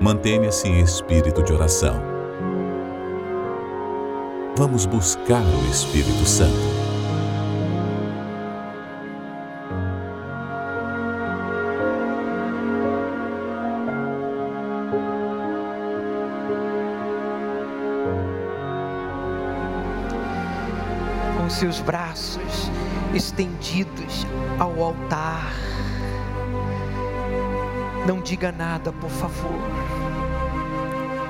Mantenha-se em espírito de oração. Vamos buscar o Espírito Santo. Com seus braços estendidos ao altar. Não diga nada, por favor.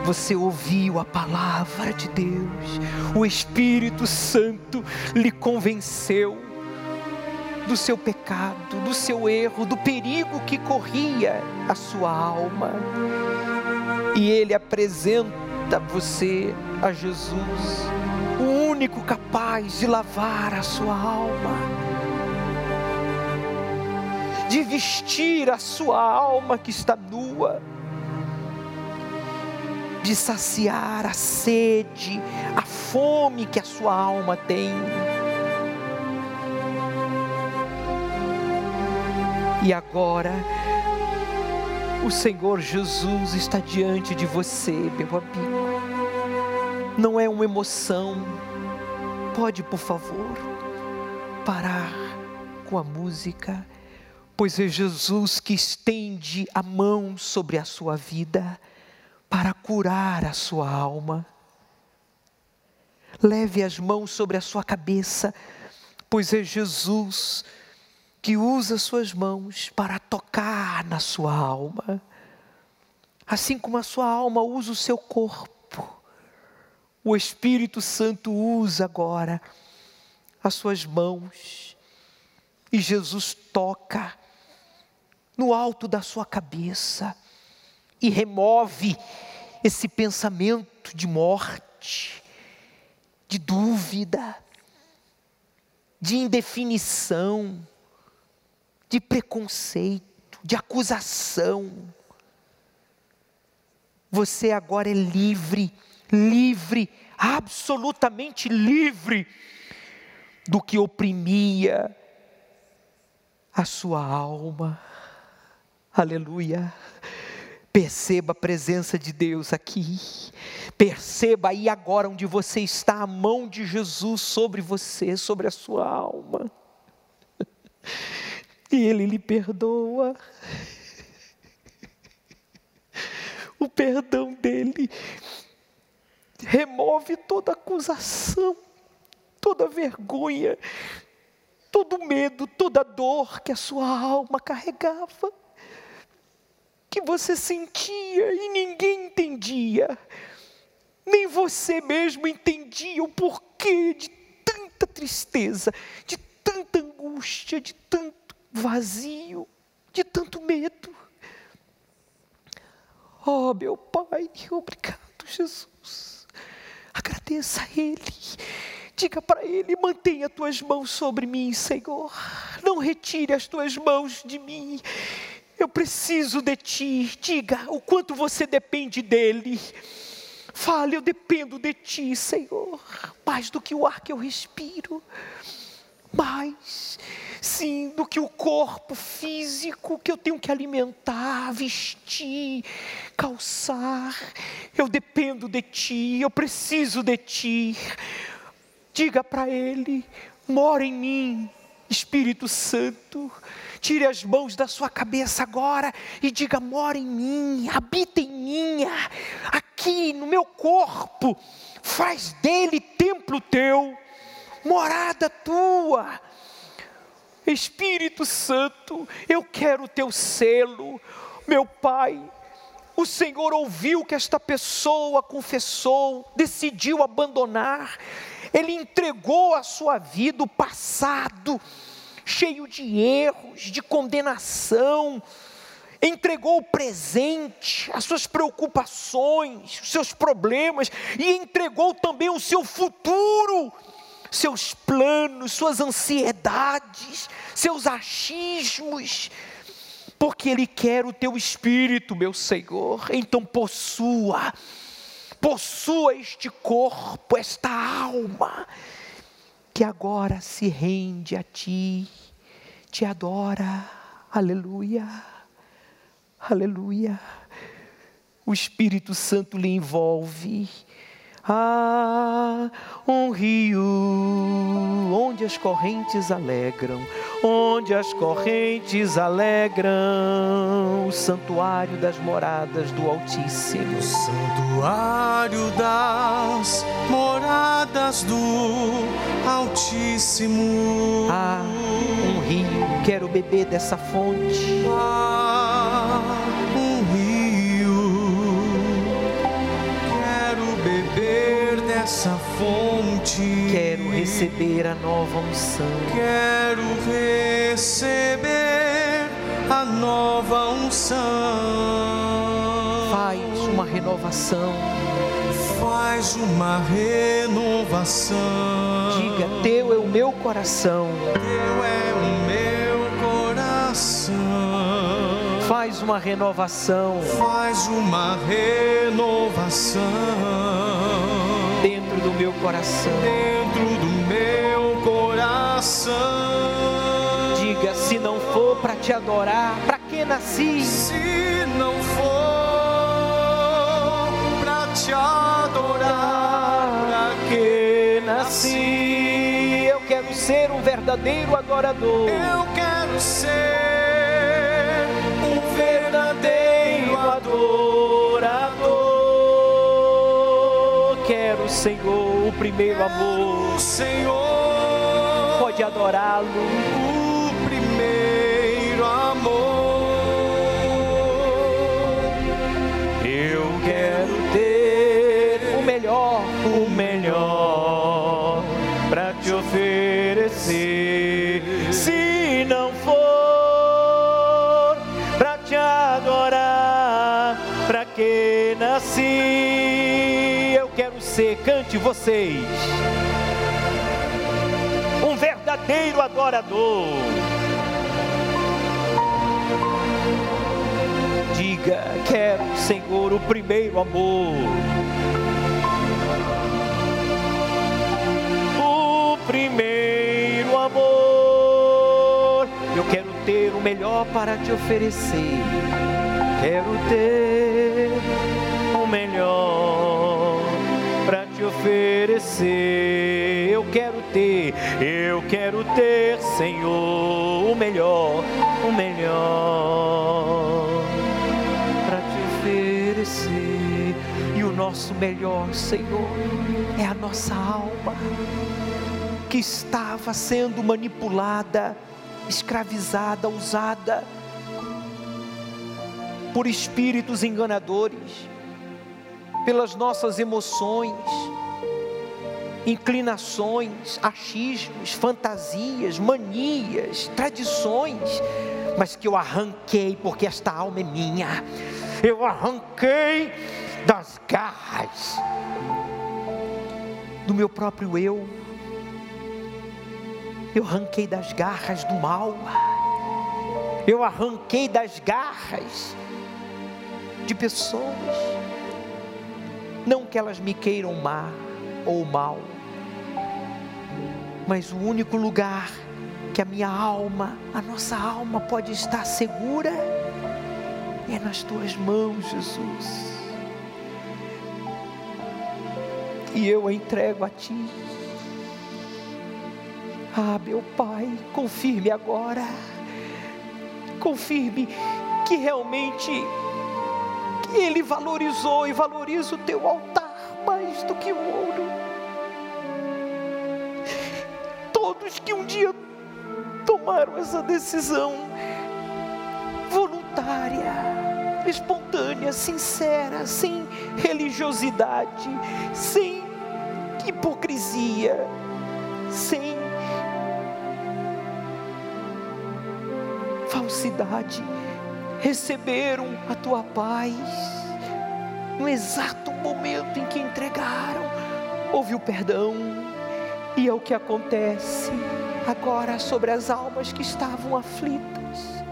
Você ouviu a palavra de Deus, o Espírito Santo lhe convenceu do seu pecado, do seu erro, do perigo que corria a sua alma. E ele apresenta você a Jesus, o único capaz de lavar a sua alma, de vestir a sua alma que está nua de saciar a sede, a fome que a sua alma tem. E agora, o Senhor Jesus está diante de você, meu amigo. Não é uma emoção. Pode, por favor, parar com a música, pois é Jesus que estende a mão sobre a sua vida para curar a sua alma. Leve as mãos sobre a sua cabeça, pois é Jesus que usa suas mãos para tocar na sua alma. Assim como a sua alma usa o seu corpo, o Espírito Santo usa agora as suas mãos e Jesus toca no alto da sua cabeça e remove esse pensamento de morte, de dúvida, de indefinição, de preconceito, de acusação. Você agora é livre, livre, absolutamente livre do que oprimia a sua alma. Aleluia. Perceba a presença de Deus aqui. Perceba aí agora onde você está, a mão de Jesus sobre você, sobre a sua alma. E Ele lhe perdoa. O perdão dele remove toda acusação, toda vergonha, todo medo, toda dor que a sua alma carregava que você sentia e ninguém entendia, nem você mesmo entendia o porquê de tanta tristeza, de tanta angústia, de tanto vazio, de tanto medo. Oh, meu Pai, obrigado, Jesus. Agradeça a Ele. Diga para Ele: mantenha as tuas mãos sobre mim, Senhor. Não retire as tuas mãos de mim. Eu preciso de ti. Diga o quanto você depende dele. Fale, eu dependo de ti, Senhor, mais do que o ar que eu respiro, mais, sim, do que o corpo físico que eu tenho que alimentar, vestir, calçar. Eu dependo de ti, eu preciso de ti. Diga para Ele: mora em mim, Espírito Santo. Tire as mãos da sua cabeça agora e diga: mora em mim, habita em mim, aqui no meu corpo, faz dele templo teu, morada tua. Espírito Santo, eu quero o teu selo, meu Pai. O Senhor ouviu que esta pessoa confessou, decidiu abandonar, ele entregou a sua vida, o passado, cheio de erros, de condenação, entregou o presente, as suas preocupações, os seus problemas, e entregou também o seu futuro, seus planos, suas ansiedades, seus achismos, porque Ele quer o teu espírito, meu Senhor, então possua, possua este corpo, esta alma, que agora se rende a Ti, te adora, aleluia. Aleluia. O Espírito Santo lhe envolve. Ah, um rio onde as correntes alegram, onde as correntes alegram o santuário das moradas do Altíssimo. Santuário das moradas do Altíssimo. Ah, um rio, quero beber dessa fonte. Ah, um rio. Quero beber dessa fonte. Quero receber a nova unção. Quero receber a nova unção. Faz uma renovação. Faz uma renovação. Diga: Teu é o meu coração. Teu é o meu coração. Faz uma renovação Faz uma renovação do meu coração. dentro do meu coração. Diga: Se não for para te adorar, para que nasci? Se não for pra te adorar, pra que nasci? Eu quero ser um verdadeiro adorador. eu quero ser Senhor, o primeiro amor. Senhor. Pode adorá-lo. Ser, cante vocês, um verdadeiro adorador. Diga, quero, Senhor, o primeiro amor. O primeiro amor. Eu quero ter o melhor para te oferecer. Quero ter o melhor oferecer. Eu quero ter, eu quero ter, Senhor, o melhor, o melhor para te oferecer. E o nosso melhor, Senhor, é a nossa alma que estava sendo manipulada, escravizada, usada por espíritos enganadores, pelas nossas emoções, inclinações, achismos, fantasias, manias, tradições, mas que eu arranquei, porque esta alma é minha. Eu arranquei das garras do meu próprio eu. Eu arranquei das garras do mal. Eu arranquei das garras de pessoas. Não que elas me queiram má ou mal, mas o único lugar que a minha alma, a nossa alma pode estar segura é nas tuas mãos, Jesus. E eu a entrego a ti. Ah, meu Pai, confirme agora. Confirme que realmente que Ele valorizou e valoriza o teu altar mais do que o ouro. Todos que um dia tomaram essa decisão voluntária, espontânea, sincera, sem religiosidade, sem hipocrisia, sem falsidade, receberam a tua paz. No exato momento em que entregaram, houve o perdão, e é o que acontece agora sobre as almas que estavam aflitas,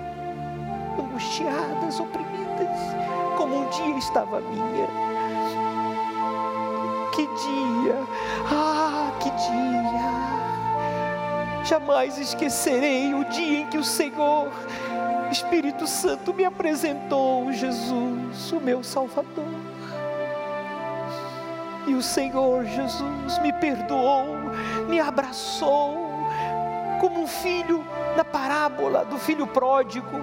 angustiadas, oprimidas, como um dia estava a minha. Que dia, ah, que dia! Jamais esquecerei o dia em que o Senhor Espírito Santo me apresentou Jesus, o meu Salvador. E o Senhor Jesus me perdoou, me abraçou, como um filho na parábola do filho pródigo.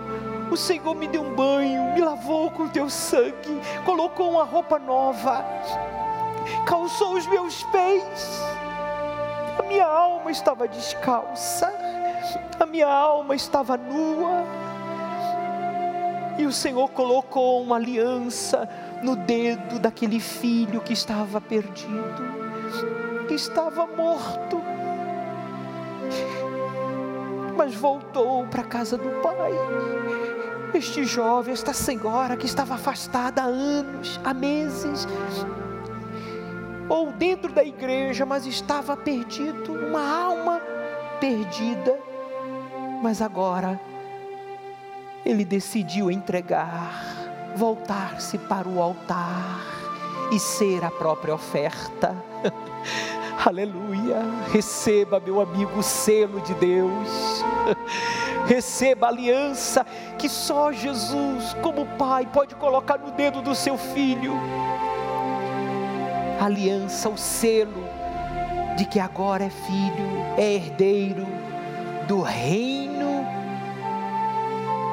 O Senhor me deu um banho, me lavou com teu sangue, colocou uma roupa nova, calçou os meus pés. A minha alma estava descalça, a minha alma estava nua. E o Senhor colocou uma aliança no dedo daquele filho que estava perdido, que estava morto mas voltou para a casa do pai. Este jovem, esta senhora que estava afastada há anos, há meses, ou dentro da igreja, mas estava perdido, uma alma perdida, mas agora ele decidiu entregar, voltar-se para o altar e ser a própria oferta. Aleluia. Receba, meu amigo, o selo de Deus. Receba a aliança que só Jesus, como Pai, pode colocar no dedo do seu filho. A aliança, o selo de que agora é filho, é herdeiro do reino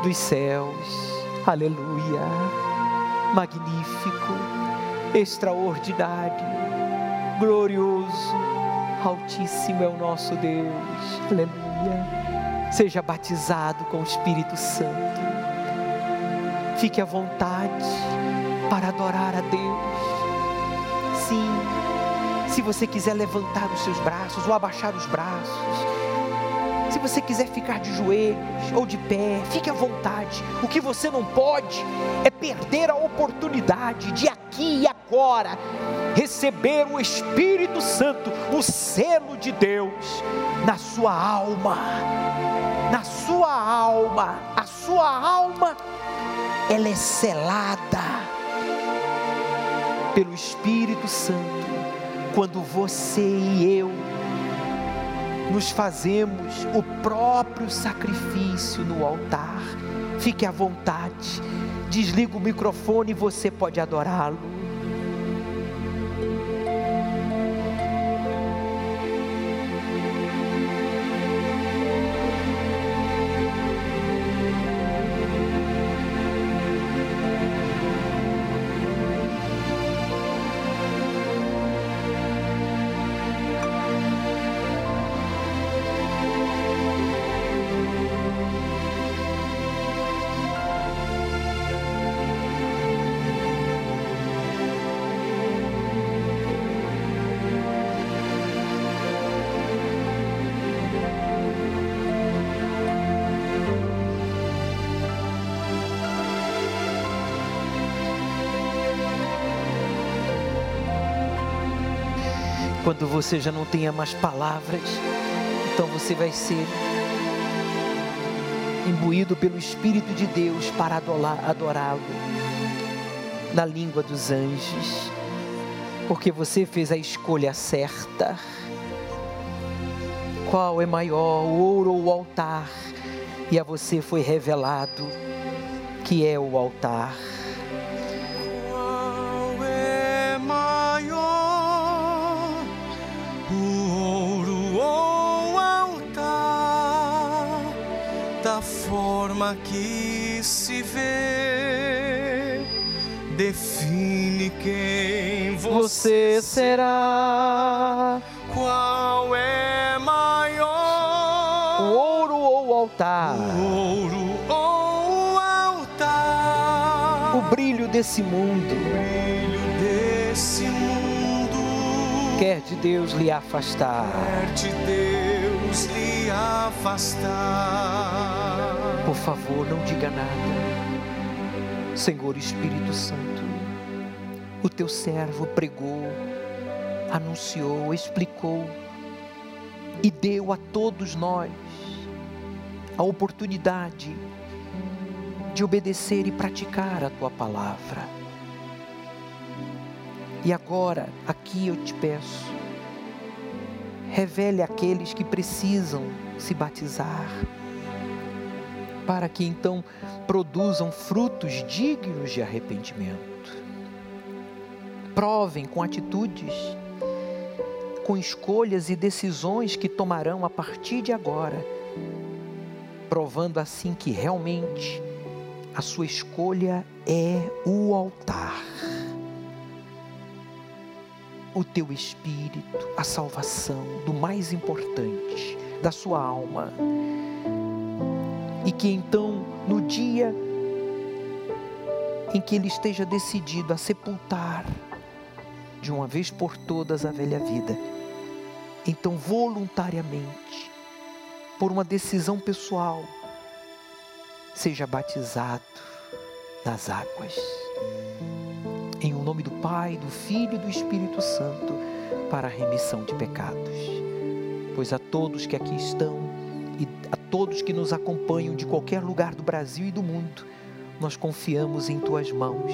dos céus. Aleluia. Magnífico, extraordinário glorioso, Altíssimo é o nosso Deus, aleluia. Seja batizado com o Espírito Santo, fique à vontade para adorar a Deus. Sim, se você quiser levantar os seus braços ou abaixar os braços, se você quiser ficar de joelhos ou de pé, fique à vontade. O que você não pode é perder a oportunidade de aqui e agora receber o Espírito Santo, o selo de Deus na sua alma. Na sua alma, a sua alma ela é selada pelo Espírito Santo quando você e eu nos fazemos o próprio sacrifício no altar. Fique à vontade, desliga o microfone e você pode adorá-lo. Quando você já não tenha mais palavras, então você vai ser imbuído pelo Espírito de Deus para adorá-lo na língua dos anjos, porque você fez a escolha certa. Qual é maior, o ouro ou o altar? E a você foi revelado que é o altar. Forma que se vê define quem você será. Qual é maior? O ouro ou o altar? O ouro ou o altar? O brilho desse mundo. O brilho desse mundo. Quer de Deus lhe afastar. Quer de Deus lhe afastar por favor, não diga nada. Senhor Espírito Santo, o teu servo pregou, anunciou, explicou e deu a todos nós a oportunidade de obedecer e praticar a tua palavra. E agora, aqui eu te peço, revele aqueles que precisam se batizar para que então produzam frutos dignos de arrependimento. Provem com atitudes, com escolhas e decisões que tomarão a partir de agora, provando assim que realmente a sua escolha é o altar. O teu espírito, a salvação do mais importante, da sua alma e que então, no dia em que ele esteja decidido a sepultar de uma vez por todas a velha vida, então voluntariamente, por uma decisão pessoal, seja batizado nas águas. Em o nome do Pai, do Filho e do Espírito Santo, para a remissão de pecados. Pois a todos que aqui estão e a todos que nos acompanham de qualquer lugar do Brasil e do mundo, nós confiamos em tuas mãos,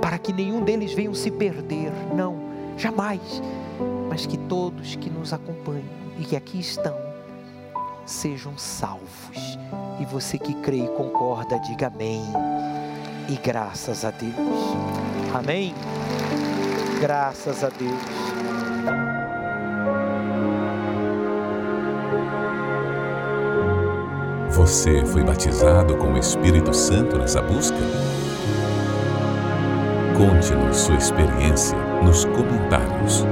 para que nenhum deles venham se perder, não, jamais, mas que todos que nos acompanham e que aqui estão sejam salvos. E você que crê e concorda, diga amém. E graças a Deus. Amém. Graças a Deus. Você foi batizado com o Espírito Santo nessa busca? Conte-nos sua experiência nos comentários.